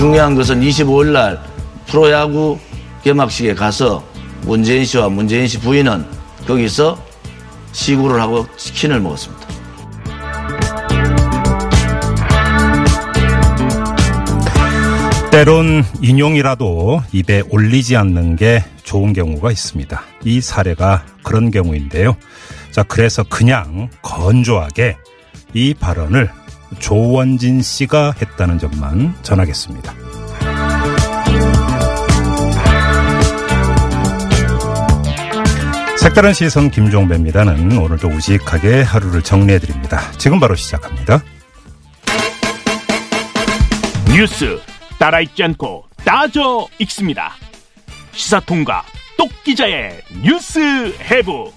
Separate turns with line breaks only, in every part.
중요한 것은 25일 날 프로야구 개막식에 가서 문재인 씨와 문재인 씨 부인은 거기서 시구를 하고 치킨을 먹었습니다.
때론 인용이라도 입에 올리지 않는 게 좋은 경우가 있습니다. 이 사례가 그런 경우인데요. 자, 그래서 그냥 건조하게 이 발언을 조원진 씨가 했다는 점만 전하겠습니다. 색다른 시선 김종배입니다는 오늘도 우직하게 하루를 정리해드립니다. 지금 바로 시작합니다.
뉴스 따라 읽지 않고 따져 읽습니다. 시사통과 똑 기자의 뉴스 해부.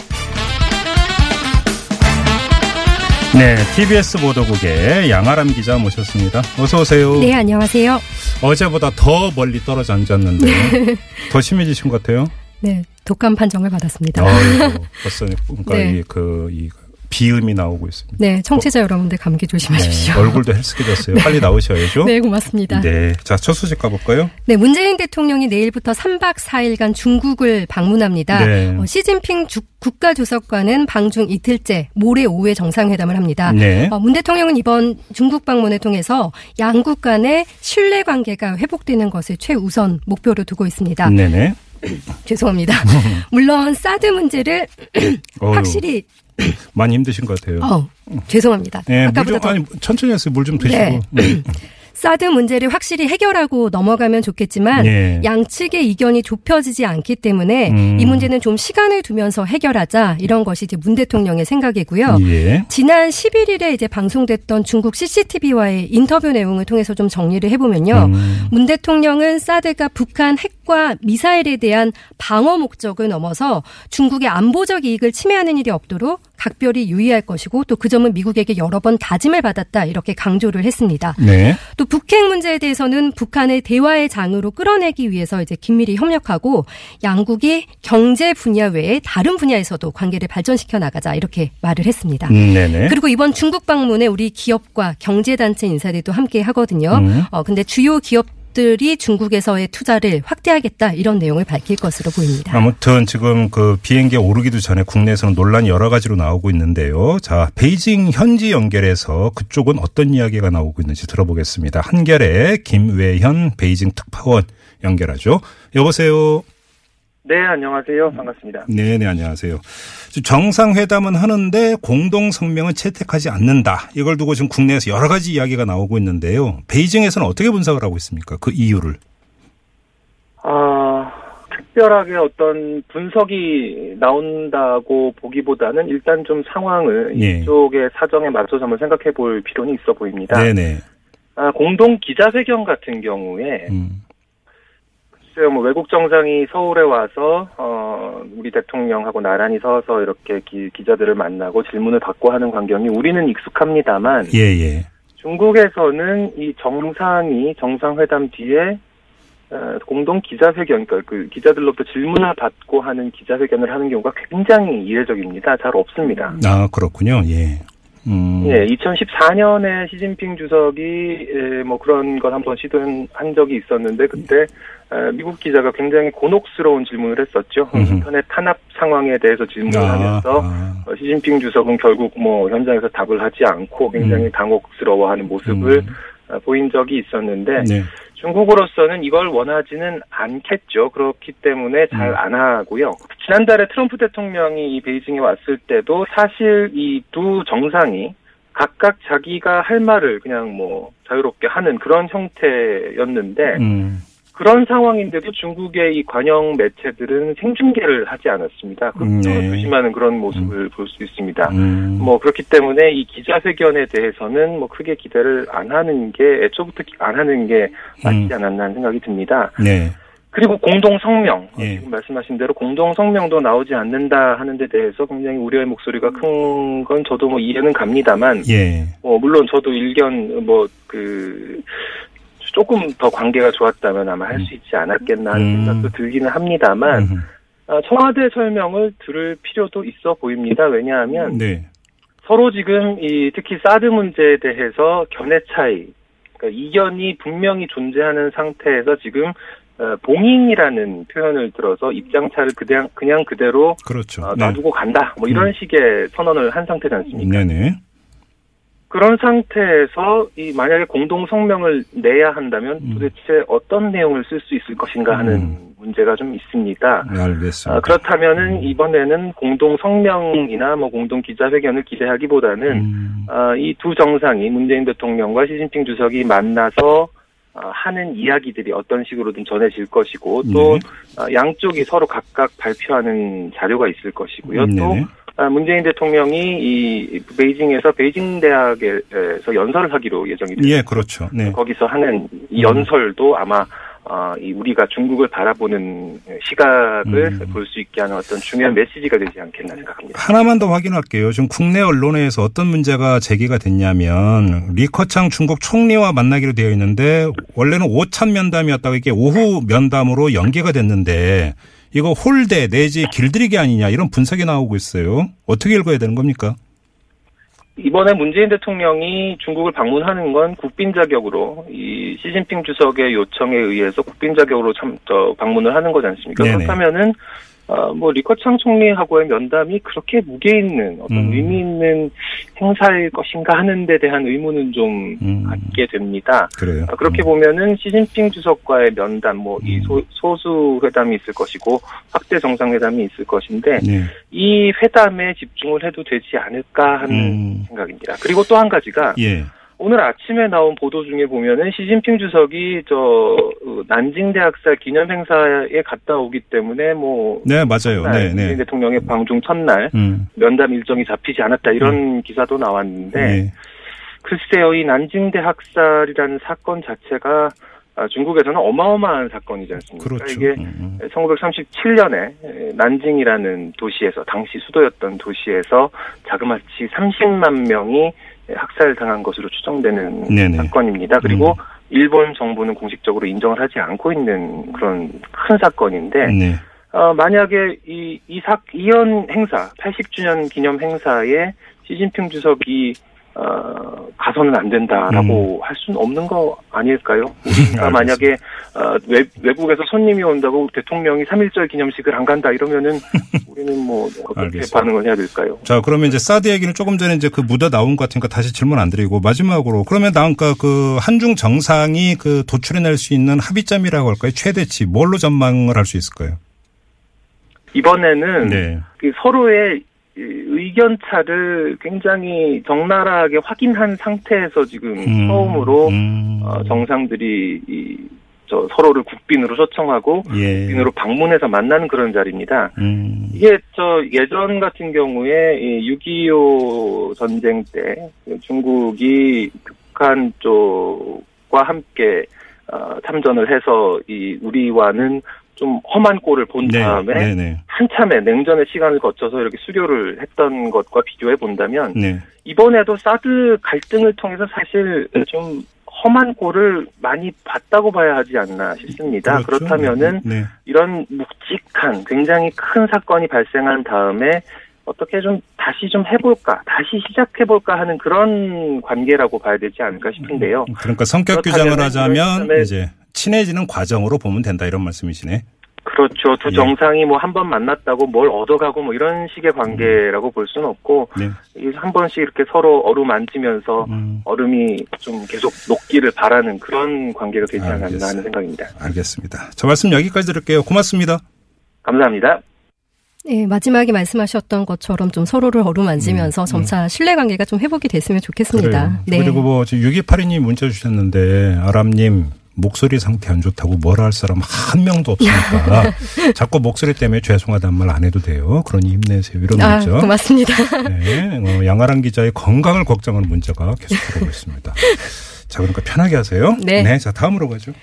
네, TBS 보도국의 양아람 기자 모셨습니다. 어서 오세요.
네, 안녕하세요.
어제보다 더 멀리 떨어져 앉았는데 더 심해지신 것 같아요.
네, 독감 판정을 받았습니다.
어이구, 벌써 그러니까
네.
이, 그, 이 비음이 나오고 있습니다.
네, 청취자 여러분들 감기 조심하십시오.
네, 얼굴도 헬스케졌어요. 빨리 나오셔야죠.
네, 고맙습니다. 네.
네, 자, 첫 소식 가볼까요?
문재인 대통령이 내일부터 3박 4일간 중국을 방문합니다.
네.
어, 시진핑 주- 국가주석과는 방중 이틀째 모레 오후에 정상회담을 합니다.
네.
어, 문 대통령은 이번 중국 방문을 통해서 양국 간의 신뢰 관계가 회복되는 것을 최우선 목표로 두고 있습니다.
네네.
죄송합니다. 물론 사드 문제를 확실히
많이 힘드신 것 같아요.
어, 죄송합니다.
네, 물
아까보다
좀,
더
아니, 천천히 하세요. 물 좀 드시고.
네.
네.
사드 문제를 확실히 해결하고 넘어가면 좋겠지만
예.
양측의 이견이 좁혀지지 않기 때문에
음.
이 문제는 좀 시간을 두면서 해결하자 이런 것이 이제 문 대통령의 생각이고요.
예.
지난 11일에 이제 방송됐던 중국 CCTV와의 인터뷰 내용을 통해서 좀 정리를 해보면요.
음.
문 대통령은 사드가 북한 핵과 미사일에 대한 방어 목적을 넘어서 중국의 안보적 이익을 침해하는 일이 없도록 각별히 유의할 것이고 또 그 점은 미국에게 여러 번 다짐을 받았다 이렇게 강조를 했습니다.
네.
또 북핵 문제에 대해서는 북한을 대화의 장으로 끌어내기 위해서 이제 긴밀히 협력하고 양국이 경제 분야 외에 다른 분야에서도 관계를 발전시켜 나가자 이렇게 말을 했습니다.
음, 네네.
그리고 이번 중국 방문에 우리 기업과 경제단체 인사들도 함께 하거든요.
음.
어, 근데 주요 기업 들이 중국에서의 투자를 확대하겠다 이런 내용을 밝힐 것으로 보입니다.
아무튼 지금 그 비행기에 오르기도 전에 국내에서는 논란이 여러 가지로 나오고 있는데요. 자, 베이징 현지 연결해서 그쪽은 어떤 이야기가 나오고 있는지 들어보겠습니다. 한결의 김외현 베이징 특파원 연결하죠. 여보세요.
네, 안녕하세요. 반갑습니다.
네 네, 안녕하세요. 지금 정상회담은 하는데 공동 성명은 채택하지 않는다. 이걸 두고 지금 국내에서 여러 가지 이야기가 나오고 있는데요. 베이징에서는 어떻게 분석을 하고 있습니까? 그 이유를.
아, 특별하게 어떤 분석이 나온다고 보기보다는 일단 좀 상황을
예.
이쪽의 사정에 맞춰서 한번 생각해 볼 필요는 있어 보입니다.
네네.
아, 공동 기자회견 같은 경우에
음.
글쎄요, 뭐 외국 정상이 서울에 와서 어, 우리 대통령하고 나란히 서서 이렇게 기, 기자들을 만나고 질문을 받고 하는 광경이 우리는 익숙합니다만
예, 예.
중국에서는 이 정상이 정상회담 뒤에 어, 공동 기자회견, 그러니까 그 기자들로부터 질문을 받고 하는 기자회견을 하는 경우가 굉장히 이례적입니다. 잘 없습니다.
아, 그렇군요. 예. 음.
예, 2014년에 시진핑 주석이 에, 뭐 그런 걸 한번 시도한 적이 있었는데 그때 에, 미국 기자가 굉장히 곤혹스러운 질문을 했었죠. 인터넷 탄압 상황에 대해서 질문을 하면서
아.
어, 시진핑 주석은 결국 뭐 현장에서 답을 하지 않고 굉장히
음.
당혹스러워하는 모습을
음.
어, 보인 적이 있었는데
네.
중국으로서는 이걸 원하지는 않겠죠. 그렇기 때문에 잘
음.
안 하고요. 지난달에 트럼프 대통령이 이 베이징에 왔을 때도 사실 이 두 정상이 각각 자기가 할 말을 그냥 뭐 자유롭게 하는 그런 형태였는데
음.
그런 상황인데도 중국의 이 관영 매체들은 생중계를 하지 않았습니다.
음,
극도로
네.
조심하는 그런 모습을 볼수 있습니다.
음.
뭐 그렇기 때문에 이 기자회견에 대해서는 뭐 크게 기대를 안 하는 게 애초부터 안 하는 게 맞지
음.
않았나 하는 생각이 듭니다.
네.
그리고 공동 성명 어,
예.
지금 말씀하신 대로 공동 성명도 나오지 않는다 하는 데 대해서 굉장히 우려의 목소리가 큰 건 저도 뭐 이해는 갑니다만
예.
뭐 물론 저도 일견 뭐그 조금 더 관계가 좋았다면 아마 할 수 있지 않았겠나 하는
음.
생각도 들기는 합니다만
음.
아, 청와대 설명을 들을 필요도 있어 보입니다. 왜냐하면
네.
서로 지금 이 특히 사드 문제에 대해서 견해 차이, 그러니까 이견이 분명히 존재하는 상태에서 지금 어, 봉인이라는 표현을 들어서 입장차를 그냥 그냥 그대로
그렇죠.
어,
네.
놔두고 간다. 뭐 이런
음.
식의 선언을 한 상태지 않습니까?
네네.
그런 상태에서 이 만약에 공동 성명을 내야 한다면
음.
도대체 어떤 내용을 쓸 수 있을 것인가 하는
음.
문제가 좀 있습니다.
네, 알겠습니다.
아, 그렇다면은 이번에는 공동 성명이나 뭐 공동 기자회견을 기대하기보다는
음.
아, 이두 정상이 문재인 대통령과 시진핑 주석이 만나서 아, 하는 이야기들이 어떤 식으로든 전해질 것이고 또
네.
아, 양쪽이 서로 각각 발표하는 자료가 있을 것이고요. 또
네네.
아, 문재인 대통령이 이 베이징에서 베이징 대학에서 연설을 하기로 예정이 되어
예, 그렇죠. 네.
거기서 하는 이 연설도 아마 어, 이 우리가 중국을 바라보는 시각을
음.
볼수 있게 하는 어떤 중요한 메시지가 되지 않겠나 생각합니다.
하나만 더 확인할게요. 지금 국내 언론에서 어떤 문제가 제기가 됐냐면 리커창 중국 총리와 만나기로 되어 있는데 원래는 오찬 면담이었다가 이게 오후 면담으로 연계가 됐는데 이거 홀대 내지 길들이기 아니냐 이런 분석이 나오고 있어요. 어떻게 읽어야 되는 겁니까?
이번에 문재인 대통령이 중국을 방문하는 건 국빈 자격으로 이 시진핑 주석의 요청에 의해서 국빈 자격으로 참 저 방문을 하는 거지 않습니까?
네네.
그렇다면은 어, 뭐 리커창 총리하고의 면담이 그렇게 무게 있는 어떤
음.
의미 있는 행사일 것인가 하는 데 대한 의문은 좀
음.
갖게 됩니다.
그래요.
아, 그렇게 보면은 시진핑 주석과의 면담, 뭐이
음.
소수 회담이 있을 것이고 확대 정상회담이 있을 것인데
네.
이 회담에 집중을 해도 되지 않을까 하는
음.
생각입니다. 그리고 또 한 가지가
예.
오늘 아침에 나온 보도 중에 보면은 시진핑 주석이 저 어, 난징 대학살 기념 행사에 갔다 오기 때문에 뭐
네, 맞아요. 네, 네.
대통령의 방중 첫날
음.
면담 일정이 잡히지 않았다 이런 기사도 나왔는데
네.
글쎄요, 이 난징 대 학살이라는 사건 자체가 아, 중국에서는 어마어마한 사건이지 않습니까?
그렇죠.
이게
음, 음.
1937년에 난징이라는 도시에서 당시 수도였던 도시에서 자그마치 30만 명이 학살당한 것으로 추정되는
네네.
사건입니다. 그리고
음.
일본 정부는 공식적으로 인정을 하지 않고 있는 그런 큰 사건인데
네.
어, 만약에 이, 이 사, 이현 행사, 80주년 기념 행사에 시진핑 주석이, 어, 가서는 안 된다라고 할 수는 없는 거 아닐까요? 우리가
음. 알겠습니다.
만약에, 어, 외, 외국에서 손님이 온다고 대통령이 3.1절 기념식을 안 간다 이러면은 우리는 뭐, 어떻게
알겠습니다.
반응을 해야 될까요?
자, 그러면 이제 사드 얘기는 조금 전에 이제 그 묻어 나온 것 같으니까 다시 질문 안 드리고 마지막으로 그러면 나니까 그 한중 정상이 그 도출해낼 수 있는 합의점이라고 할까요? 최대치 뭘로 전망을 할 수 있을까요?
이번에는
네.
그 서로의 이 의견 차를 굉장히 적나라하게 확인한 상태에서 지금
음,
처음으로
음.
어, 정상들이 이, 저 서로를 국빈으로 초청하고
예.
국빈으로 방문해서 만나는 그런 자리입니다.
음.
이게 저 예전 같은 경우에 이6.25 전쟁 때 중국이 북한 쪽과 함께 어, 참전을 해서 이 우리와는 좀 험한 꼴을 본
네.
다음에
네, 네.
한참의 냉전의 시간을 거쳐서 이렇게 수교를 했던 것과 비교해 본다면
네.
이번에도 사드 갈등을 통해서 사실 좀 험한 꼴을 많이 봤다고 봐야 하지 않나 싶습니다.
그렇죠.
그렇다면은
네.
이런 묵직한 굉장히 큰 사건이 발생한 다음에 어떻게 좀 다시 좀 해볼까, 다시 시작해볼까 하는 그런 관계라고 봐야 되지 않을까 싶은데요.
그러니까 성격 규정을 하자면
그런
이제 친해지는 과정으로 보면 된다 이런 말씀이시네.
그렇죠. 두
예.
정상이 뭐 한 번 만났다고 뭘 얻어가고 뭐 이런 식의 관계라고 볼 수는 없고
네.
이한 번씩 이렇게 서로 어루만지면서
음,
얼음이 좀 계속 녹기를 바라는 그런 관계가 되지 않았나
알겠어요.
하는 생각입니다.
알겠습니다. 저 말씀 여기까지 들을게요. 고맙습니다.
감사합니다.
네, 마지막에 말씀하셨던 것처럼 좀 서로를 어루만지면서 점차 신뢰관계가 좀 회복이 됐으면 좋겠습니다.
음, 그래요.
네.
그리고 뭐 지금 6282님 문자 주셨는데 아람님 목소리 상태 안 좋다고 뭐라 할 사람 한 명도 없으니까 자꾸 목소리 때문에 죄송하다는 말 안 해도 돼요. 그러니 힘내세요. 이런
아,
문자.
고맙습니다.
네, 어, 양아랑 기자의 건강을 걱정하는 문자가 계속 들어오고 있습니다. 자, 그러니까 편하게 하세요.
네.
자, 다음으로 가죠.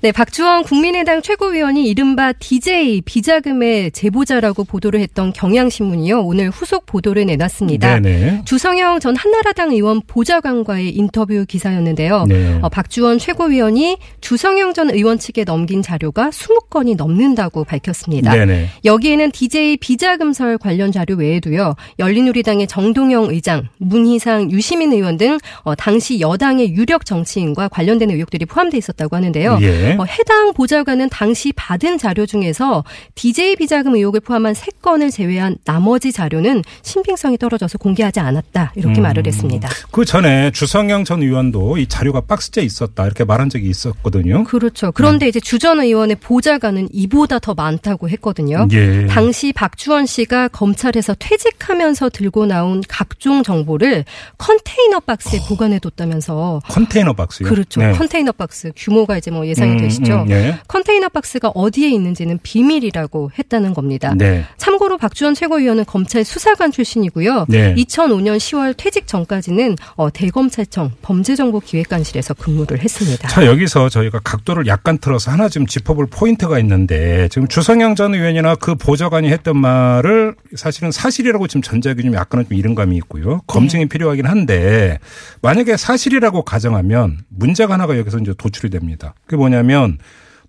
네, 박주원 국민의당 최고위원이 이른바 DJ 비자금의 제보자라고 보도를 했던 경향신문이요. 오늘 후속 보도를 내놨습니다.
네네.
주성영 전 한나라당 의원 보좌관과의 인터뷰 기사였는데요.
네.
어, 박주원 최고위원이 주성영 전 의원 측에 넘긴 자료가 20건이 넘는다고 밝혔습니다.
네네.
여기에는 DJ 비자금설 관련 자료 외에도요. 열린우리당의 정동영 의장, 문희상 유시민 의원 등 어, 당시 여당의 유력 정치인과 관련된 의혹들이 포함되어 있었다고 하는데요.
예.
어, 해당 보좌관은 당시 받은 자료 중에서 DJ 비자금 의혹을 포함한 3건을 제외한 나머지 자료는 신빙성이 떨어져서 공개하지 않았다. 이렇게
음.
말을 했습니다.
그 전에 주성영 전 의원도 이 자료가 박스째 있었다 이렇게 말한 적이 있었거든요.
그렇죠. 그런데 이제 주 전 의원의 보좌관은 이보다 더 많다고 했거든요.
예.
당시 박주원 씨가 검찰에서 퇴직하면서 들고 나온 각종 정보를 컨테이너 박스에 보관해 뒀다면서
컨테이너 박스요.
그렇죠.
네.
컨테이너 박스 규모가 이제 뭐 예상이
음,
되시죠.
음, 예.
컨테이너 박스가 어디에 있는지는 비밀이라고 했다는 겁니다.
네.
참고로 박주원 최고위원은 검찰 수사관 출신이고요.
네.
2005년 10월 퇴직 전까지는 어, 대검찰청 범죄정보기획관실에서 근무를 했습니다.
자, 여기서 저희가 각도를 약간 틀어서 하나 좀 짚어볼 포인트가 있는데 지금 주성영 전 의원이나 그 보좌관이 했던 말을 사실은 사실이라고 지금 전제하기 좀 약간은 좀 이른 감이 있고요. 검증이
네.
필요하긴 한데 만약에 사실이라고 가정하면 문제가 하나가 여기서 이제 도출이 됩니다. 그게 뭐냐면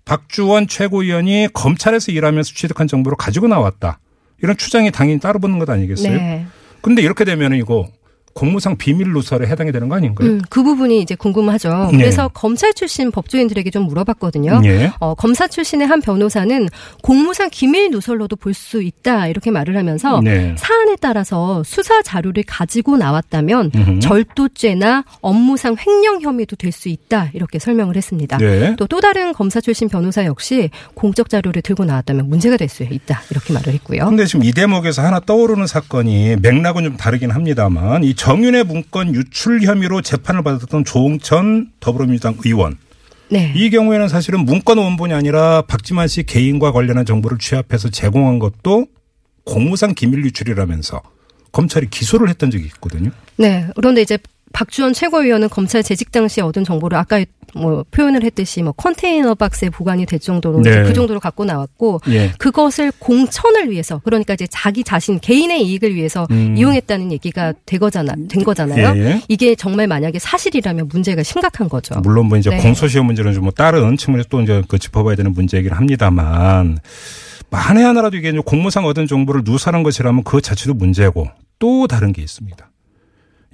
박주원 최고위원이 검찰에서 일하면서 취득한 정보를 가지고 나왔다. 이런 추정이 당연히 따르 붙는 것 아니겠어요?
네.
근데 이렇게 되면 이거 공무상 비밀 누설에 해당이 되는 거 아닌가요?
음, 그 부분이 이제 궁금하죠.
네.
그래서 검찰 출신 법조인들에게 좀 물어봤거든요.
예.
어, 검사 출신의 한 변호사는 공무상 기밀 누설로도 볼 수 있다 이렇게 말을 하면서
네.
사안에 따라서 수사 자료를 가지고 나왔다면
음흠.
절도죄나 업무상 횡령 혐의도 될 수 있다 이렇게 설명을 했습니다.
네.
또또 다른 검사 출신 변호사 역시 공적 자료를 들고 나왔다면 문제가 될 수 있다 이렇게 말을 했고요.
근데 지금 이 대목에서 하나 떠오르는 사건이 맥락은 좀 다르긴 합니다만 이 정윤의 문건 유출 혐의로 재판을 받았던 조홍천 더불어민주당 의원
네.
이 경우에는 사실은 문건 원본이 아니라 박지만 씨 개인과 관련한 정보를 취합해서 제공한 것도 공무상 기밀 유출이라면서 검찰이 기소를 했던 적이 있거든요.
네. 그런데 이제 박주원 최고위원은 검찰 재직 당시 얻은 정보를 아까 뭐 표현을 했듯이 뭐 컨테이너 박스에 보관이 될 정도로
네.
그 정도로 갖고 나왔고
예.
그것을 공천을 위해서 그러니까 이제 자기 자신 개인의 이익을 위해서
음.
이용했다는 얘기가 되거잖아 된 거잖아요.
예, 예.
이게 정말 만약에 사실이라면 문제가 심각한 거죠.
물론 뭐 이제
네.
공소시효 문제는 좀 뭐 다른 측면에서 또 이제 그 짚어봐야 되는 문제이긴 합니다만 만에 하나라도 이게 공무상 얻은 정보를 누설한 것이라면 그 자체도 문제고 또 다른 게 있습니다.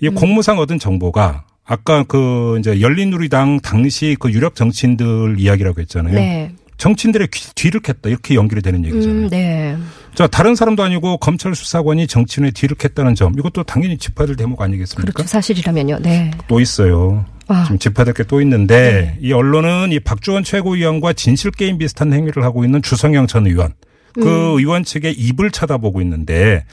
이 공무상 얻은 정보가 아까 그 이제 열린우리당 당시 그 유력 정치인들 이야기라고 했잖아요.
네.
정치인들의 귀- 뒤를 캤다 이렇게 연결이 되는 얘기잖아요.
음, 네.
자 다른 사람도 아니고 검찰 수사관이 정치인의 뒤를 캤다는 점 이것도 당연히 짚어야 될 대목 아니겠습니까?
그렇죠. 사실이라면요. 네.
또 있어요.
아.
지금 짚어야 될 게 또 있는데 이 언론은 이 박주원 최고위원과 진실 게임 비슷한 행위를 하고 있는 주성영 전 의원 그 의원 측의 입을 쳐다보고 있는데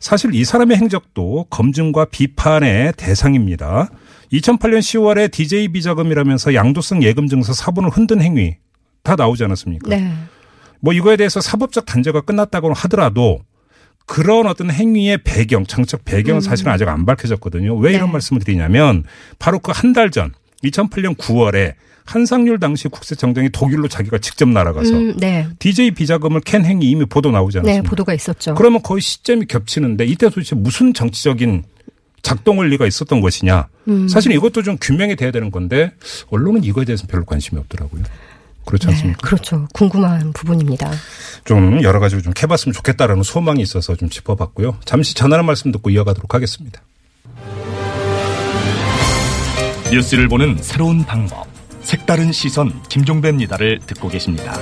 사실 이 사람의 행적도 검증과 비판의 대상입니다. 2008년 10월에 DJ 비자금이라면서 양도성 예금 증서 사본을 흔든 행위 다 나오지 않았습니까?
네.
뭐 이거에 대해서 사법적 단죄가 끝났다고 하더라도 그런 어떤 행위의 배경, 정책 배경은 사실은 아직 안 밝혀졌거든요. 왜 이런
네.
말씀을 드리냐면 바로 그 한 달 전 2008년 9월에 한상률 당시 국세청장이 독일로 자기가 직접 날아가서
음, 네.
DJ 비자금을 캔 행위 이미 보도 나오지
네,
않았습니까?
보도가 있었죠.
그러면 거의 시점이 겹치는데 이때 도대체 무슨 정치적인 작동 원리가 있었던 것이냐.
음.
사실 이것도 좀 규명이 돼야 되는 건데 언론은 이거에 대해서는 별로 관심이 없더라고요. 그렇지
네,
않습니까?
그렇죠. 궁금한 부분입니다.
좀 여러 가지로 좀 캐봤으면 좋겠다라는 소망이 있어서 좀 짚어봤고요. 잠시 전하는 말씀 듣고 이어가도록 하겠습니다.
뉴스를 보는 새로운 방법. 색다른 시선 김종배입니다를 듣고 계십니다.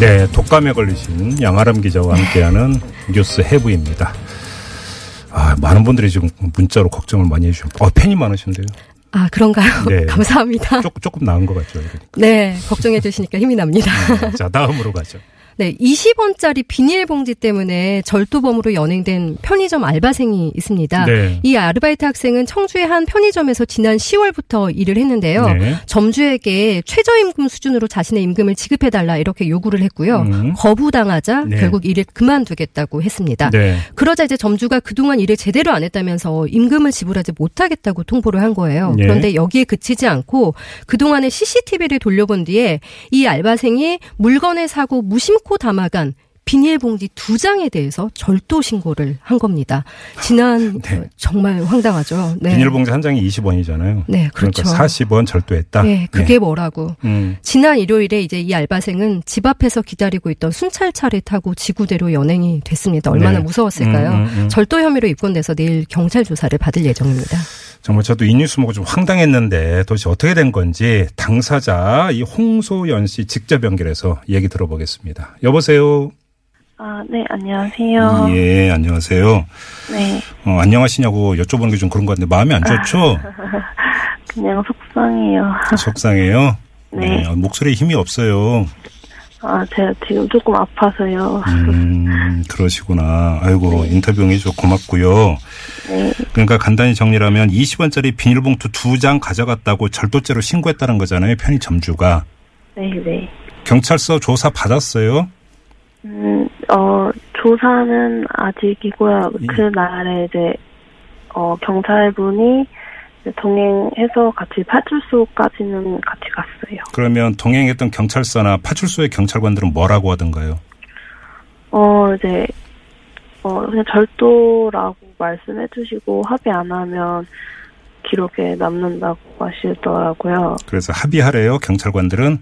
네, 독감에 걸리신 양아람 기자와 함께하는 뉴스 해부입니다. 아, 많은 분들이 지금 문자로 걱정을 많이 해주셨고, 어, 팬이 많으신데요.
아, 그런가요?
네.
감사합니다.
조금, 조금 나은 것 같죠. 이러니까.
네, 걱정해 주시니까 힘이 납니다.
네, 자, 다음으로 가죠.
네, 20원짜리 비닐봉지 때문에 절도범으로 연행된 편의점 알바생이 있습니다.
네.
이 아르바이트 학생은 청주의 한 편의점에서 지난 10월부터 일을 했는데요.
네.
점주에게 최저임금 수준으로 자신의 임금을 지급해달라 이렇게 요구를 했고요.
음.
거부당하자
네.
결국 일을 그만두겠다고 했습니다.
네.
그러자 이제 점주가 그동안 일을 제대로 안 했다면서 임금을 지불하지 못하겠다고 통보를 한 거예요.
네.
그런데 여기에 그치지 않고 그동안의 CCTV를 돌려본 뒤에 이 알바생이 물건을 사고 무심코 담아간 비닐봉지 두 장에 대해서 절도 신고를 한 겁니다. 지난
네.
어, 정말 황당하죠. 네.
비닐봉지 한 장이 20원이잖아요.
네, 그렇죠.
그러니까 40원 절도했다.
네, 그게 뭐라고.
음.
지난 일요일에 이제 이 알바생은 집 앞에서 기다리고 있던 순찰차를 타고 지구대로 연행이 됐습니다. 얼마나
네.
무서웠을까요?
음, 음, 음.
절도 혐의로 입건돼서 내일 경찰 조사를 받을 예정입니다.
정말 저도 이 뉴스 보고 좀 황당했는데 도대체 어떻게 된 건지 당사자 이 홍소연 씨 직접 연결해서 얘기 들어보겠습니다. 여보세요.
아, 네, 안녕하세요.
예, 안녕하세요.
네,
어, 안녕하시냐고 여쭤보는 게 좀 그런 것 같은데 마음이 안 좋죠?
그냥 속상해요.
속상해요.
네.
어, 목소리에 힘이 없어요.
아, 제가 지금 조금 아파서요.
음, 그러시구나. 아이고, 인터뷰 응해주셔서 고맙고요.
네,
그러니까 간단히 정리하면 20원짜리 비닐봉투 두 장 가져갔다고 절도죄로 신고했다는 거잖아요. 편의점주가.
네, 네.
경찰서 조사 받았어요.
음, 어, 조사는 아직이고요.
예.
그날에 이제, 어, 경찰분이 동행해서 같이 파출소까지는 같이 갔어요.
그러면 동행했던 경찰서나 파출소의 경찰관들은 뭐라고 하던가요?
어, 이제, 어, 그냥 절도라고 말씀해 주시고 합의 안 하면 기록에 남는다고 하시더라고요.
그래서 합의하래요. 경찰관들은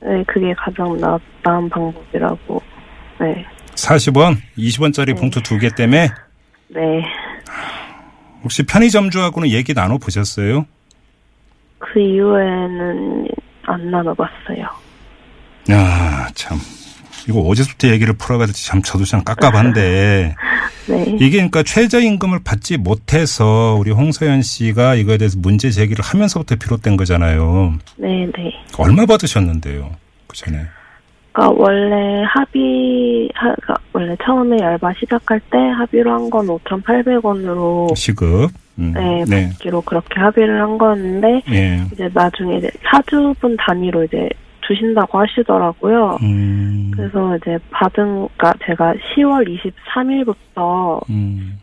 네, 그게 가장 나, 나은 방법이라고. 네,
40원, 20원짜리
네.
봉투 두 개 때문에
네.
혹시 편의점주하고는 얘기 나눠 보셨어요?
그 이후에는 안 나눠봤어요.
야, 참. 이거 어제부터 얘기를 풀어가지고 참 저도 참 깝깝한데
네,
이게 그러니까 최저임금을 받지 못해서 우리 홍서연 씨가 이거에 대해서 문제 제기를 하면서부터 비롯된 거잖아요.
네, 네.
얼마 받으셨는데요? 그 전에.
그러니까 원래 합의, 하, 그러니까 원래 처음에 알바 시작할 때 합의로 한 건 5,800원으로
시급. 음,
네,
네.
받기로 그렇게 합의를 한 거였는데
예.
이제 나중에 이제 사주분 단위로 이제 주신다고 하시더라고요.
음.
그래서 이제 받은, 그러니까 제가 10월 23일부터
음.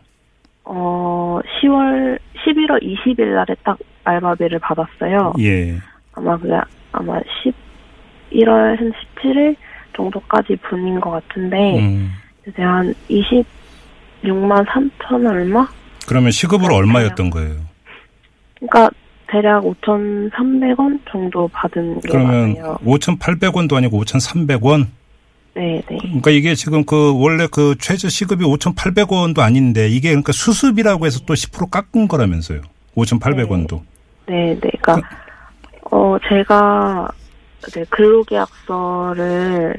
어 10월 11월 20일 날에 딱 알바비를 받았어요.
예.
아마 그게 아마 11월 한 17일 정도까지 분인 것 같은데
음.
이제 한 26만 3천 얼마?
그러면 시급으로 얼마였던 거예요?
그러니까 대략 5,300원 정도 받은 게
그러면
많아요.
5,800원도 아니고 5,300원?
네, 네.
그러니까 이게 지금 그 원래 그 최저 시급이 5,800원도 아닌데 이게 그러니까 수습이라고 해서 또 10% 깎은 거라면서요. 5,800원도.
네, 네. 그러니까 어 제가 이제 근로계약서를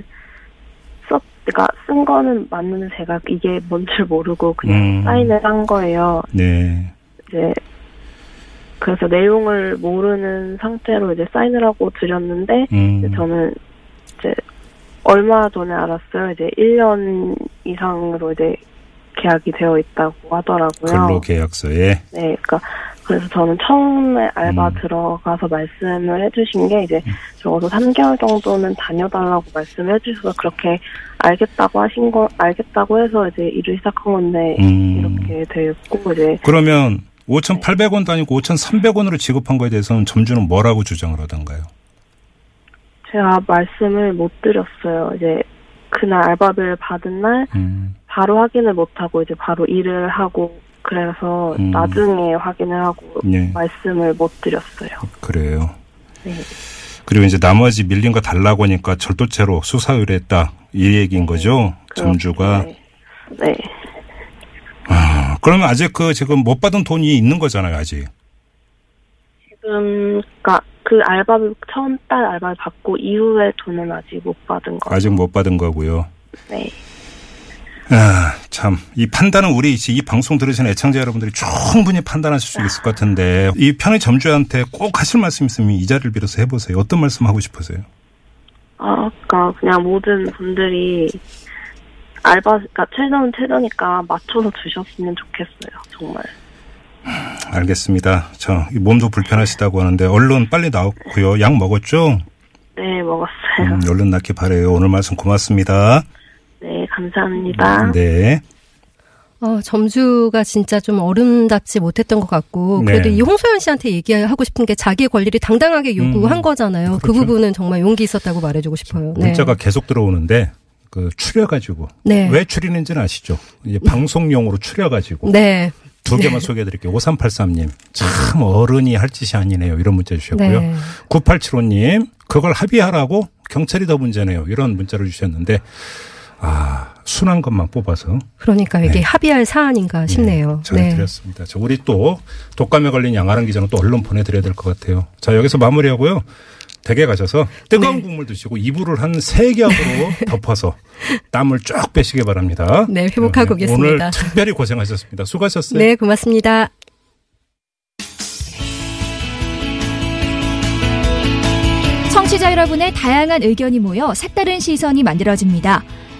썼, 그러니까 쓴 거는 맞는데 제가 이게 뭔지 모르고 그냥
음.
사인을 한 거예요.
네.
이제 그래서 내용을 모르는 상태로 이제 사인을 하고 드렸는데
음.
이제 저는 이제 얼마 전에 알았어요. 이제 1년 이상으로 이제 계약이 되어 있다고 하더라고요.
근로 계약서에.
네, 그러니까 그래서 저는 처음에 알바
음.
들어가서 말씀을 해주신 게 이제 적어도 3개월 정도는 다녀달라고 말씀해 주셔서 그렇게 알겠다고 하신 거 알겠다고 해서 이제 일을 시작한 건데
음.
이렇게 됐고 이제
그러면 5,800원도 아니고 5,300원으로 지급한 거에 대해서는 점주는 뭐라고 주장을 하던가요?
제가 말씀을 못 드렸어요. 이제 그날 알바비를 받은 날
음.
바로 확인을 못 하고 이제 바로 일을 하고 그래서
음.
나중에 확인을 하고
예.
말씀을 못 드렸어요.
그래요.
네.
그리고 이제 나머지 밀린 거 달라고 하니까 절도죄로 수사 의뢰했다. 이 얘기인 거죠. 점주가.
네. 네.
아, 그러면 아직 그 지금 못 받은 돈이 있는 거잖아요, 아직.
지금 그러니까 그 알바비 처음 달 알바를 받고 이후에 돈은 아직 못 받은 거.
아직 못 받은 거고요.
네.
아, 참. 이 판단은 우리 이 방송 들으시는 애청자 여러분들이 충분히 판단하실 수 있을 것 같은데 이 편의점주한테 꼭 하실 말씀 있으면 이 자리를 빌어서 해보세요. 어떤 말씀 하고 싶으세요?
아까 그냥 모든 분들이 알바, 그러니까 최저는 최저니까 맞춰서 주셨으면 좋겠어요. 정말.
알겠습니다. 저 몸도 불편하시다고 하는데 얼른 빨리 나왔고요. 약 먹었죠?
네, 먹었어요.
음, 얼른 낫기 바래요. 오늘 말씀 고맙습니다.
네, 감사합니다.
네.
어, 점주가 진짜 좀 어른답지 못했던 것 같고 그래도
네.
이 홍소연 씨한테 얘기하고 싶은 게 자기의 권리를 당당하게 요구한
음,
거잖아요. 그
그렇죠.
부분은 정말 용기 있었다고 말해주고 싶어요. 네.
문자가 계속 들어오는데 그 추려가지고
네.
왜 추리는지는 아시죠? 이제 방송용으로 추려가지고
네.
두 개만 소개해드릴게요. 5383님 참 어른이 할 짓이 아니네요. 이런 문자 주셨고요.
네.
9875님 그걸 합의하라고 경찰이 더 문제네요. 이런 문자를 주셨는데 아 순한 것만 뽑아서
그러니까 이게
네.
합의할 사안인가 싶네요.
전해드렸습니다. 자, 우리 또 독감에 걸린 양아랑 기자는 또 얼른 보내드려야 될 것 같아요. 자 여기서 마무리하고요. 댁에 가셔서 뜨거운
네.
국물 드시고 이불을 한 세 겹으로 덮어서 땀을 쫙 빼시기 바랍니다.
네, 회복하고
네,
오겠습니다.
오늘 특별히 고생하셨습니다. 수고하셨어요.
네, 고맙습니다.
청취자 여러분의 다양한 의견이 모여 색다른 시선이 만들어집니다.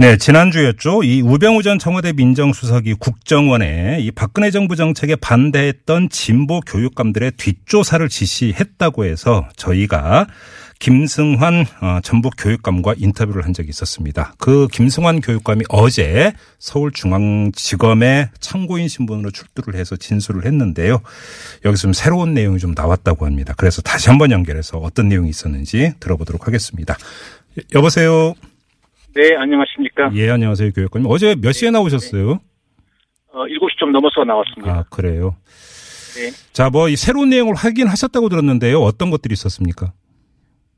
네, 지난주였죠. 이 우병우 전 청와대 민정수석이 국정원에 이 박근혜 정부 정책에 반대했던 진보 교육감들의 뒷조사를 지시했다고 해서 저희가 김승환 어, 전북 교육감과 인터뷰를 한 적이 있었습니다. 그 김승환 교육감이 어제 서울중앙지검에 참고인 신분으로 출두를 해서 진술을 했는데요. 여기서 좀 새로운 내용이 좀 나왔다고 합니다. 그래서 다시 한번 연결해서 어떤 내용이 있었는지 들어보도록 하겠습니다. 여- 여보세요.
네, 안녕하십니까.
예, 안녕하세요, 교육관님. 어제 몇 시에 나오셨어요?
어, 7시 좀 넘어서 나왔습니다.
아, 그래요.
네.
자, 뭐, 이 새로운 내용을 확인하셨다고 들었는데요. 어떤 것들이 있었습니까?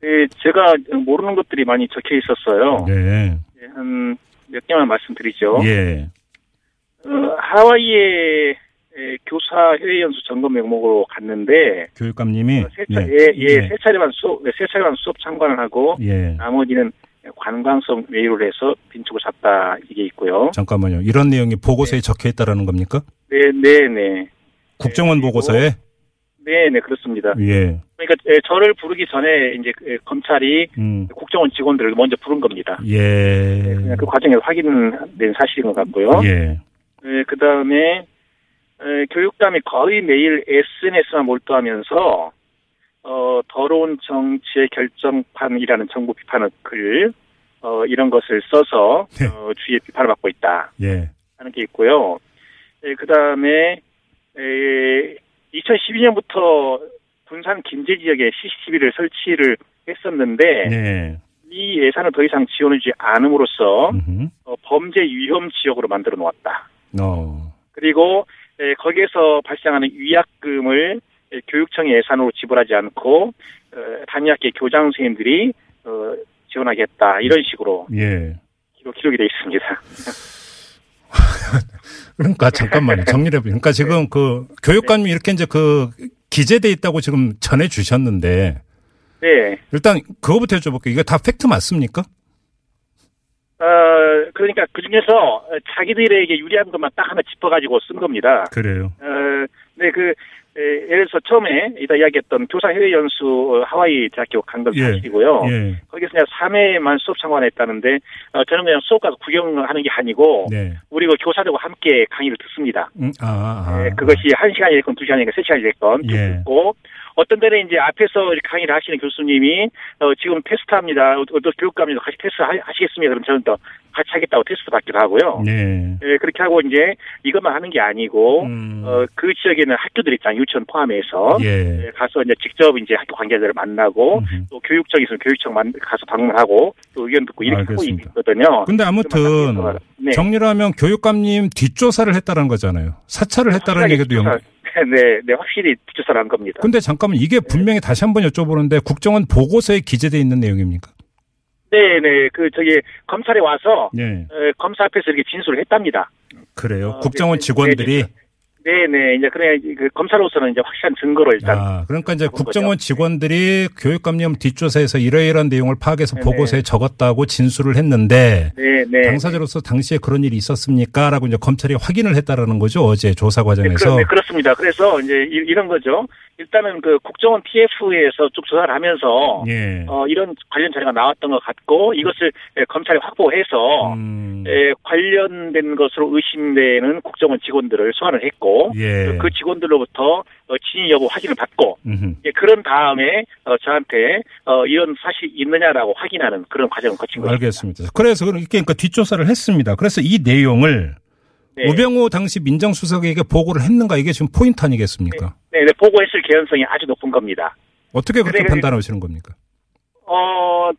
네, 제가 모르는 것들이 많이 적혀 있었어요.
네.
네, 한몇 개만 말씀드리죠.
예.
어, 하와이에 에, 교사 해외 연수 점검 명목으로 갔는데
교육감님이.
어, 세, 차, 예, 예, 세 차례만 수업, 네, 세 차례만 수업 참관을 하고
예.
나머지는 관광성 외유를 해서 빈축을 샀다 이게 있고요.
잠깐만요. 이런 내용이 보고서에 적혀 있다라는 겁니까?
네, 네, 네,
국정원
그리고-
보고서에?
네, 네 그렇습니다.
예.
그러니까 에, 저를 부르기 전에 이제 그, 에, 검찰이
음.
국정원 직원들을 먼저 부른 겁니다.
예.
그냥 그 과정에서 확인된 사실인 것 같고요.
예.
그 다음에 교육감이 거의 매일 SNS만 몰두하면서 어, 더러운 정치의 결정판이라는 정부 비판의 글 어, 이런 것을 써서
네.
어, 주위에 비판을 받고 있다
예.
하는 게 있고요. 그 다음에 2012년부터 군산 김제 지역에 CCTV를 설치를 했었는데
네.
이 예산을 더 이상 지원하지 않음으로써. 어, 범죄 위험 지역으로 만들어 놓았다.
어.
그리고 에, 거기에서 발생하는 위약금을 에, 교육청 예산으로 지불하지 않고 어, 단위학교 교장 선생님들이 어, 지원하겠다 이런 식으로
예.
기록, 기록 이 돼 있습니다.
그러니까 잠깐만요. 정리를 해보니까 그러니까 지금 그 교육감이 이렇게 이제 그 기재돼 있다고 지금 전해 주셨는데
네,
일단 그거부터 여쭤볼게요. 이거 다 팩트 맞습니까?
어, 그러니까 그 중에서 자기들에게 유리한 것만 딱 하나 짚어가지고 쓴 겁니다.
그래요.
어, 네, 그 에, 예를 들어서 처음에 이따 이야기했던 교사 해외 연수 어, 하와이 대학교 간건
예.
사실이고요.
예.
거기서 그냥 3회만 수업 참관했다는데 어, 저는 그냥 수업 가서 구경하는 게 아니고
네.
우리 그 교사들과 함께 강의를 듣습니다.
음, 아, 아.
예, 그것이 한 시간이 됐건 두 시간이 됐건 세 시간이 됐건 쭉
예.
듣고 어떤 때는 이제 앞에서 강의를 하시는 교수님이 어, 지금 테스트합니다. 어, 또 교육감님도 같이 테스트 하, 하시겠습니다. 그럼 저는 또 같이 하겠다고 테스트 받기도 하고요.
네.
예, 그렇게 하고 이제 이것만 하는 게 아니고
음.
어, 그 지역에는 학교들 있잖아요. 유치원 포함해서
예.
예, 가서 이제 직접 이제 학교 관계자들을 만나고
음흠.
또 교육청이 있으면 교육청 만, 가서 방문하고 또 의견 듣고 이렇게
알겠습니다.
하고 있거든요.
근데 아무튼
네.
정리를 하면 교육감님 뒷조사를 했다는 거잖아요. 사찰을 했다는 얘기도 연.
뒷조사- 네, 네, 확실히 한 겁니다.
근데 잠깐만 이게 분명히 다시 한번 여쭤보는데 국정원 보고서에 기재돼 있는 내용입니까?
네, 네, 그 저기 검찰에 와서
네.
에, 검사 앞에서 이렇게 진술을 했답니다.
그래요.
어,
국정원
네,
직원들이
네, 네네 이제 그래 그 검사로서는 이제 확실한 증거를 일단
아, 그러니까 이제 국정원
거죠.
직원들이 교육감님 뒷조사에서 이러이러한 내용을 파악해서
네네.
보고서에 적었다고 진술을 했는데
네네
당사자로서 당시에 그런 일이 있었습니까? 라고 이제 검찰이 확인을 했다라는 거죠. 어제 조사
네,
과정에서.
그렇, 네, 그렇 습니다. 그래서 이제 이- 이런 거죠. 일단은 그 국정원 TF에서 쭉 조사를 하면서
예.
어, 이런 관련 자료가 나왔던 것 같고 이것을 예, 검찰이 확보해서
음,
예, 관련된 것으로 의심되는 국정원 직원들을 소환을 했고
예.
그 직원들로부터 어, 진위 여부 확인을 받고. 예, 그런 다음에 어, 저한테 어, 이런 사실이 있느냐라고 확인하는 그런 과정을 거친 거죠.
알겠습니다. 그래서 그러니까 그러니까 뒷조사를 했습니다. 그래서 이 내용을
네.
우병우 당시 민정수석에게 보고를 했는가 이게 지금 포인트 아니겠습니까?
네, 네, 보고했을 개연성이 아주 높은 겁니다.
어떻게 그렇게
그래,
판단하시는 겁니까?
어,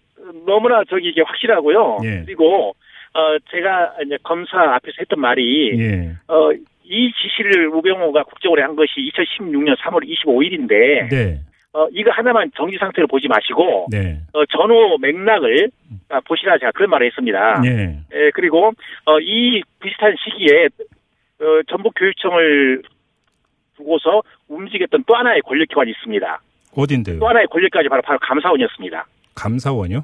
너무나 저기 이게 확실하고요.
예.
그리고, 어, 제가 이제 검사 앞에서 했던 말이,
예.
어, 이 지시를 우병우가 국정원에 한 것이 2016년 3월 25일인데,
네.
어, 이거 하나만 정지 상태로 보지 마시고,
네.
어, 전후 맥락을 아, 보시라 제가 그런 말을 했습니다.
예.
예, 그리고, 어, 이 비슷한 시기에, 어, 전북교육청을 두고서 움직였던 또 하나의 권력기관이 있습니다.
어딘데요?
또 하나의 권력기관이 바로, 바로 감사원이었습니다.
감사원이요?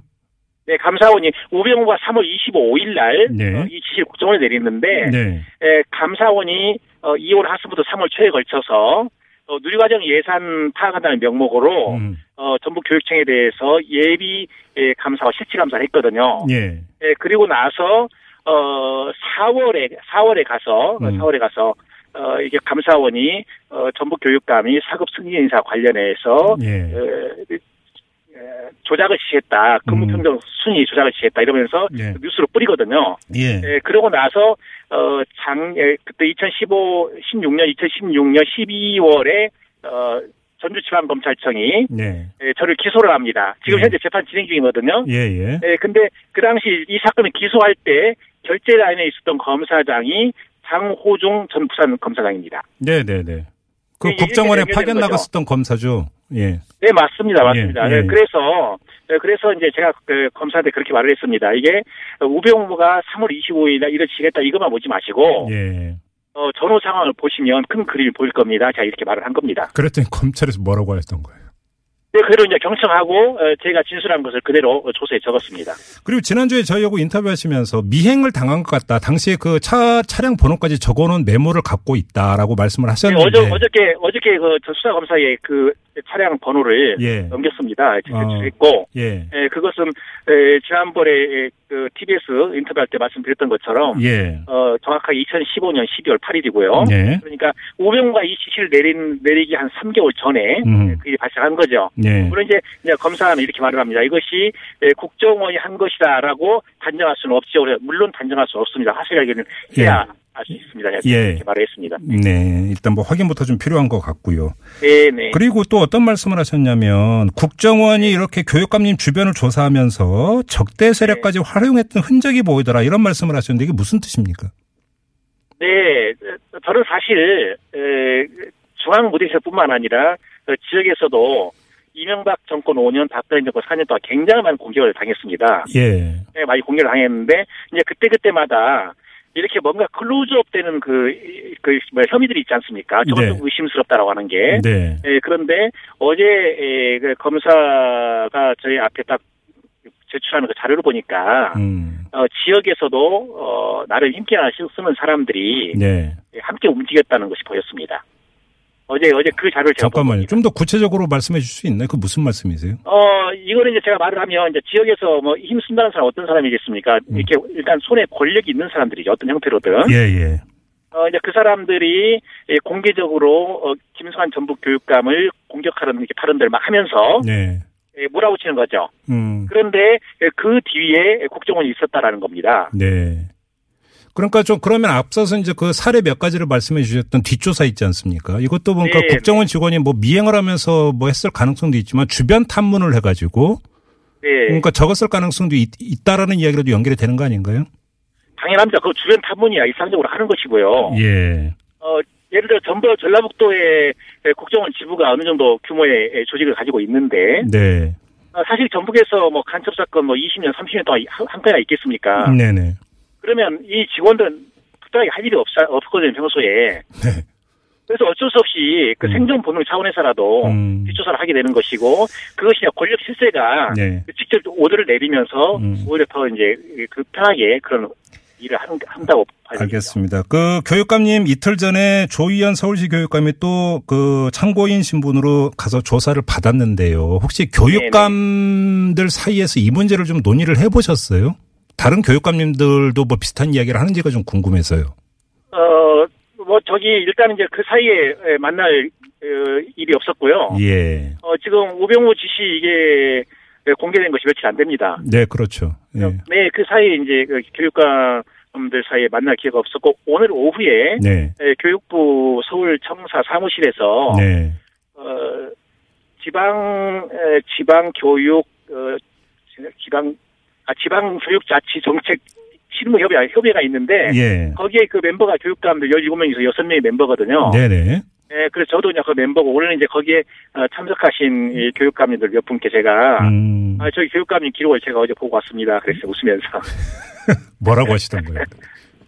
네, 감사원이 우병우가 3월 25일 날
네.
어, 이 지시를 국정원에 내렸는데
네.
에, 감사원이 어, 2월 하순부터 3월 초에 걸쳐서 어, 누리과정 예산 파악한다는 명목으로
음.
어, 전북 교육청에 대해서 예비 에, 감사와 실질 감사를 했거든요.
예.
에, 그리고 나서 어, 4월에 4월에 가서
음.
4월에 가서 어, 이게 감사원이 어, 전북 교육감이 사급 승진 인사 관련해서
예.
에, 에, 조작을 지시했다. 근무평등 순위 조작을 지시했다. 이러면서
예.
뉴스로 뿌리거든요.
예.
예, 그러고 나서 어, 장 예, 그때 2015 16년 2016년 12월에 어, 전주지방검찰청이
네.
예, 저를 기소를 합니다. 지금
예.
현재 재판 진행 중이거든요.
예, 예.
예, 근데 그 당시 이 사건을 기소할 때 결재 라인에 있었던 검사장이 장호중 전 부산 검사장입니다.
네, 네, 네. 그
예, 이렇게
국정원에
연결된
파견. 나갔었던 검사죠. 예.
네, 맞습니다. 맞습니다.
예, 예.
네, 그래서, 네, 그래서 이제 제가 그 검사한테 그렇게 말을 했습니다. 이게 우병우가 3월 25일날 이를 지겠다 이것만 보지 마시고,
예.
어, 전후 상황을 보시면 큰 그림을 보일 겁니다. 제가 이렇게 말을 한 겁니다.
그랬더니 검찰에서 뭐라고 하셨던 거예요?
네, 그대로 이제 경청하고, 어, 제가 진술한 것을 그대로 어, 조서에 적었습니다.
그리고 지난주에 저희하고 인터뷰하시면서 미행을 당한 것 같다. 당시에 그 차 차량 번호까지 적어놓은 메모를 갖고 있다라고 말씀을
네,
하셨는데.
어저, 어저께, 어저께 그 수사 검사의 그 차량 번호를
예.
넘겼습니다.
어.
제출했고,
예.
예, 그것은, 에, 지난번에 그 TBS 인터뷰할 때 말씀드렸던 것처럼,
예.
어, 정확하게 2015년 12월 8일이고요.
예.
그러니까 우병우가 이 지시를 내린 내리기 한 3개월 전에
음.
그게 발생한 거죠.
예.
물론 이제, 이제 검사는 이렇게 말을 합니다. 이것이 예, 국정원이 한 것이다라고 단정할 수는 없죠. 물론 단정할 수 없습니다. 확실하게는 해야 알 수 있습니다.
예.
이렇게 말을 했습니다.
네. 일단 뭐 확인부터 좀 필요한 것 같고요.
네, 네.
그리고 또 어떤 말씀을 하셨냐면 국정원이 이렇게 교육감님 주변을 조사하면서 적대 세력까지 활용했던 흔적이 보이더라 이런 말씀을 하셨는데 이게 무슨 뜻입니까?
네, 저는 사실 에, 중앙 무대에서뿐만 아니라 그 지역에서도 이명박 정권 5년, 박근혜 정권 4년 동안 굉장히 많은 공격을 당했습니다.
예.
네, 많이 공격을 당했는데 이제 그때 그때마다 이렇게 뭔가 클로즈업 되는 그, 이- 그, 뭐, 혐의들이 있지 않습니까? 저건
네.
좀 의심스럽다라고 하는 게.
네.
예, 그런데 어제, 예, 그 검사가 저희 앞에 딱 제출하는 그 자료를 보니까,
음.
어, 지역에서도, 어, 나를 힘께나 쓰는 사람들이
네.
예, 함께 움직였다는 것이 보였습니다. 어제, 어제 그 자료를 제가
잠깐만요. 좀 더 구체적으로 말씀해 주실 수 있나요? 그 무슨 말씀이세요?
어, 이거는 이제 제가 말을 하면, 이제 지역에서 뭐 힘 쓴다는 사람 어떤 사람이겠습니까? 이렇게 일단 손에 권력이 있는 사람들이죠. 어떤 형태로든.
음. 예, 예.
어, 이제 그 사람들이 예, 공개적으로, 어, 김수환 전북 교육감을 공격하는 이렇게 발언들을 막 하면서,
네.
예, 몰아붙이는 거죠.
음.
그런데 예, 그 뒤에 국정원이 있었다라는 겁니다.
네. 그러니까 좀 그러면 앞서서 이제 그 사례 몇 가지를 말씀해 주셨던 뒷조사 있지 않습니까? 이것도 보니까
네,
국정원 직원이 뭐 미행을 하면서 뭐 했을 가능성도 있지만 주변 탐문을 해가지고
네.
그러니까 적었을 가능성도 있, 있다라는 이야기로도 연결이 되는 거 아닌가요?
당연합니다. 그 주변 탐문이야 일상적으로 하는 것이고요.
예.
어, 예를 들어 전북 전라북도의 예, 국정원 지부가 어느 정도 규모의 예, 조직을 가지고 있는데
네.
어, 사실 전북에서 뭐 간첩 사건 뭐 20년, 30년 동안 한, 한 건이나 있겠습니까?
네네.
그러면 이 직원들은 특별하게 할 일이 없, 없거든요, 평소에.
네.
그래서 어쩔 수 없이 그
음.
생존 본능 차원에서라도
음.
뒷조사를 하게 되는 것이고 그것이 권력 실세가
네.
직접 오더를 내리면서
음.
오히려 더 이제 그 편하게 그런 일을 한, 한다고 봐야.
알겠습니다. 그 교육감님 이틀 전에 조희연 서울시 교육감이 또 그 참고인 신분으로 가서 조사를 받았는데요. 혹시 교육감들 사이에서 이 문제를 좀 논의를 해보셨어요? 다른 교육감님들도 뭐 비슷한 이야기를 하는지가 좀 궁금해서요.
어, 뭐 저기 일단 이제 그 사이에 에, 만날 어, 일이 없었고요.
예.
어, 지금 우병우 지시 이게 공개된 것이 며칠 안 됩니다.
네, 그렇죠. 예.
네, 그 사이에 이제 그 교육감들 사이에 만날 기회가 없었고 오늘 오후에
네.
에, 교육부 서울 청사 사무실에서
네.
어, 지방 에, 지방 교육 어, 지방 아 지방 교육 자치 정책 실무 협의 협의가 있는데
예.
거기에 그 멤버가 교육감들 17명에서 6명이 멤버거든요.
네네.
예, 그래서 저도 이제 그 멤버고 오늘 이제 거기에 어, 참석하신 이 교육감님들 몇 분께 제가
음,
아, 저희 교육감님 기록을 제가 어제 보고 왔습니다. 그래서 웃으면서
뭐라고 하시던가요?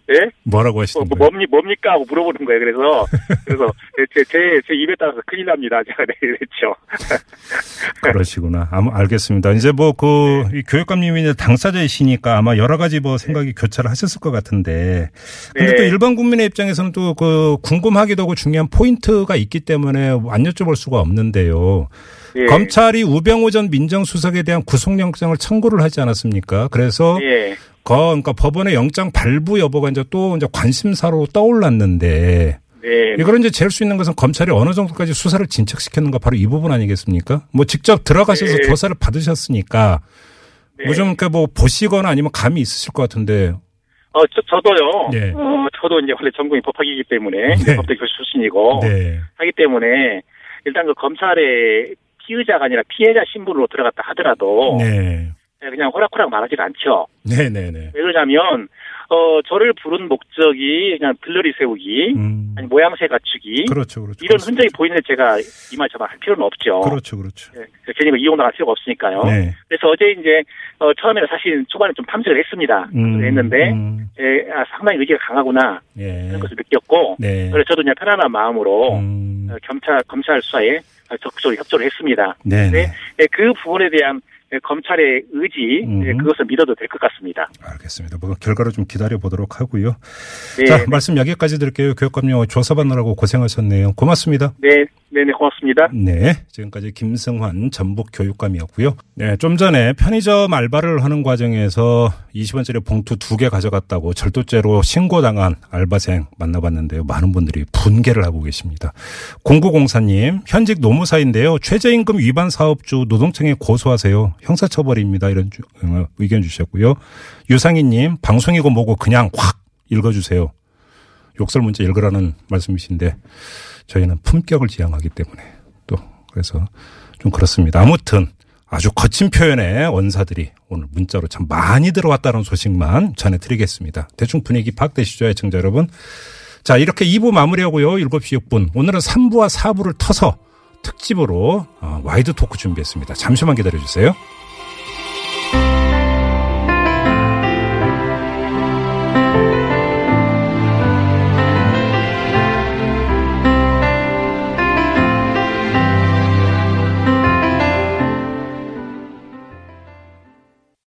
예?
뭐라고
뭐,
하시던가요?
뭐 뭡니, 뭡니까? 하고 물어보는 거예요. 그래서, 그래서, 제, 제, 제 입에 따라서 큰일 납니다. 제가 그랬죠.
그러시구나. 아무 알겠습니다. 이제 뭐그 교육감님이 이제 당사자이시니까 아마 여러 가지 뭐 생각이 교차를 하셨을 것 같은데. 근데
네.
또 일반 국민의 입장에서는 또 그 궁금하기도 하고 중요한 포인트가 있기 때문에 안 여쭤볼 수가 없는데요.
예.
검찰이 우병우 전 민정수석에 대한 구속영장을 청구를 하지 않았습니까? 그래서
예.
거, 그러니까 법원의 영장 발부 여부가 이제 또 이제 관심사로 떠올랐는데
네.
이걸 이제 재울 수 있는 것은 검찰이 어느 정도까지 수사를 진척시켰는가 바로 이 부분 아니겠습니까? 뭐 직접 들어가셔서
네.
조사를 받으셨으니까 뭐좀 이렇게 뭐 보시거나 아니면 감이 있으실 것 같은데.
어, 저, 저도요.
네.
어, 저도 이제 원래 전공이 법학이기 때문에,
네.
법대 교수 출신이고,
네.
하기 때문에, 일단 그 검찰에 피의자가 아니라 피해자 신분으로 들어갔다 하더라도,
네.
그냥 호락호락 말하지 않죠.
네네네.
왜 그러냐면, 어, 저를 부른 목적이 그냥 들러리 세우기,
음.
아니 모양새 갖추기,
그렇죠, 그렇죠.
이런
그렇습니다.
흔적이 보이는데 제가 이말저말 할 필요는 없죠.
그렇죠, 그렇죠.
예, 그래서 괜히 뭐 이용 나갈 필요가 없으니까요.
네.
그래서 어제 이제 어, 처음에는 사실 초반에 좀 탐색을 했습니다.
음,
했는데
음.
예, 아, 상당히 의지가 강하구나
예.
하는 것을 느꼈고
네.
그래서 저도 그냥 편안한 마음으로
음.
어, 검찰 검찰 수사에 적극적으로 협조를 했습니다.
네.
네, 예, 그 부분에 대한 예, 검찰의 의지
음.
예, 그것을 믿어도 될 것 같습니다.
알겠습니다. 뭐 결과를 좀 기다려 보도록 하고요.
네,
자, 말씀 여기까지 드릴게요. 교육감님 조사 받느라고 고생하셨네요. 고맙습니다.
네, 네, 네, 고맙습니다.
네. 지금까지 김승환 전북 교육감이었고요. 네. 좀 전에 편의점 알바를 하는 과정에서 20원짜리 봉투 두 개 가져갔다고 절도죄로 신고당한 알바생 만나봤는데요. 많은 분들이 분개를 하고 계십니다. 0904님, 현직 노무사인데요. 최저임금 위반 사업주 노동청에 고소하세요. 형사처벌입니다. 이런 주- 어, 의견 주셨고요. 유상희님, 방송이고 뭐고 그냥 확 읽어주세요. 욕설 문자 읽으라는 말씀이신데 저희는 품격을 지향하기 때문에 또 그래서 좀 그렇습니다. 아무튼 아주 거친 표현의 원사들이 오늘 문자로 참 많이 들어왔다는 소식만 전해드리겠습니다. 대충 분위기 파악되시죠, 애청자 여러분? 자, 이렇게 2부 마무리하고요. 7시 6분. 오늘은 3부와 4부를 터서 특집으로 어, wide talk 준비했습니다. 잠시만 기다려주세요.